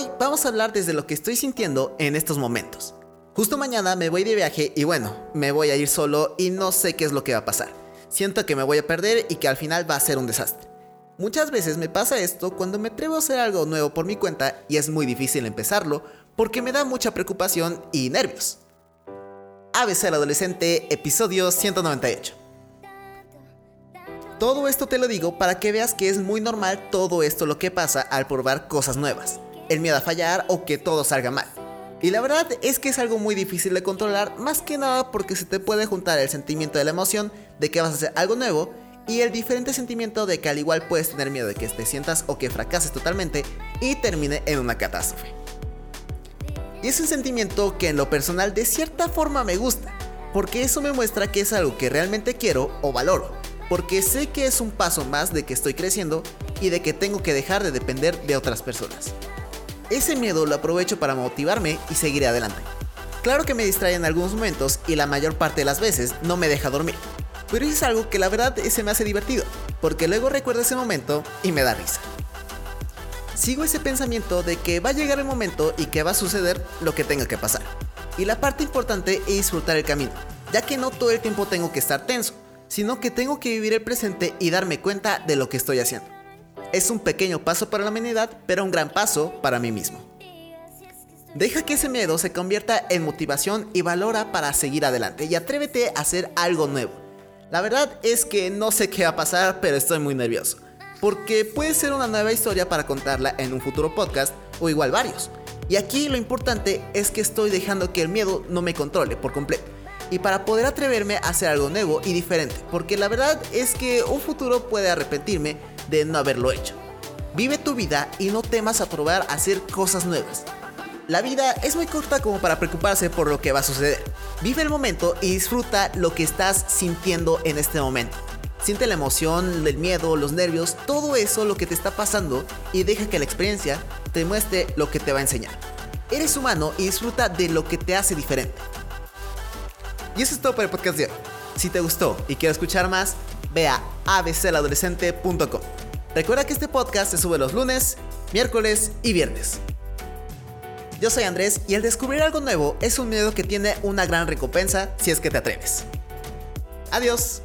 Hoy vamos a hablar desde lo que estoy sintiendo en estos momentos. Justo mañana me voy de viaje y bueno, me voy a ir solo y no sé qué es lo que va a pasar. Siento que me voy a perder y que al final va a ser un desastre. Muchas veces me pasa esto cuando me atrevo a hacer algo nuevo por mi cuenta y es muy difícil empezarlo porque me da mucha preocupación y nervios. ABC el Adolescente, episodio 198. Todo esto te lo digo para que veas que es muy normal todo esto lo que pasa al probar cosas nuevas. El miedo a fallar o que todo salga mal. Y la verdad es que es algo muy difícil de controlar, más que nada porque se te puede juntar el sentimiento de la emoción de que vas a hacer algo nuevo y el diferente sentimiento de que al igual puedes tener miedo de que te sientas o que fracases totalmente y termine en una catástrofe. Y es un sentimiento que en lo personal de cierta forma me gusta, porque eso me muestra que es algo que realmente quiero o valoro porque sé que es un paso más de que estoy creciendo y de que tengo que dejar de depender de otras personas. Ese miedo lo aprovecho para motivarme y seguir adelante. Claro que me distrae en algunos momentos y la mayor parte de las veces no me deja dormir, pero es algo que la verdad se me hace divertido, porque luego recuerdo ese momento y me da risa. Sigo ese pensamiento de que va a llegar el momento y que va a suceder lo que tenga que pasar. Y la parte importante es disfrutar el camino, ya que no todo el tiempo tengo que estar tenso, sino que tengo que vivir el presente y darme cuenta de lo que estoy haciendo. Es un pequeño paso para la humanidad, pero un gran paso para mí mismo. Deja que ese miedo se convierta en motivación y valora para seguir adelante y atrévete a hacer algo nuevo. La verdad es que no sé qué va a pasar, pero estoy muy nervioso. Porque puede ser una nueva historia para contarla en un futuro podcast o igual varios. Y aquí lo importante es que estoy dejando que el miedo no me controle por completo y para poder atreverme a hacer algo nuevo y diferente, porque la verdad es que un futuro puede arrepentirme de no haberlo hecho. Vive tu vida y no temas a probar a hacer cosas nuevas. La vida es muy corta como para preocuparse por lo que va a suceder. Vive el momento y disfruta lo que estás sintiendo en este momento. Siente la emoción, el miedo, los nervios, todo eso lo que te está pasando y deja que la experiencia te muestre lo que te va a enseñar. Eres humano y disfruta de lo que te hace diferente. Y eso es todo por el podcast de hoy. Si te gustó y quieres escuchar más, ve a. Recuerda que este podcast se sube los lunes, miércoles y viernes. Yo soy Andrés y el descubrir algo nuevo es un miedo que tiene una gran recompensa si es que te atreves. Adiós.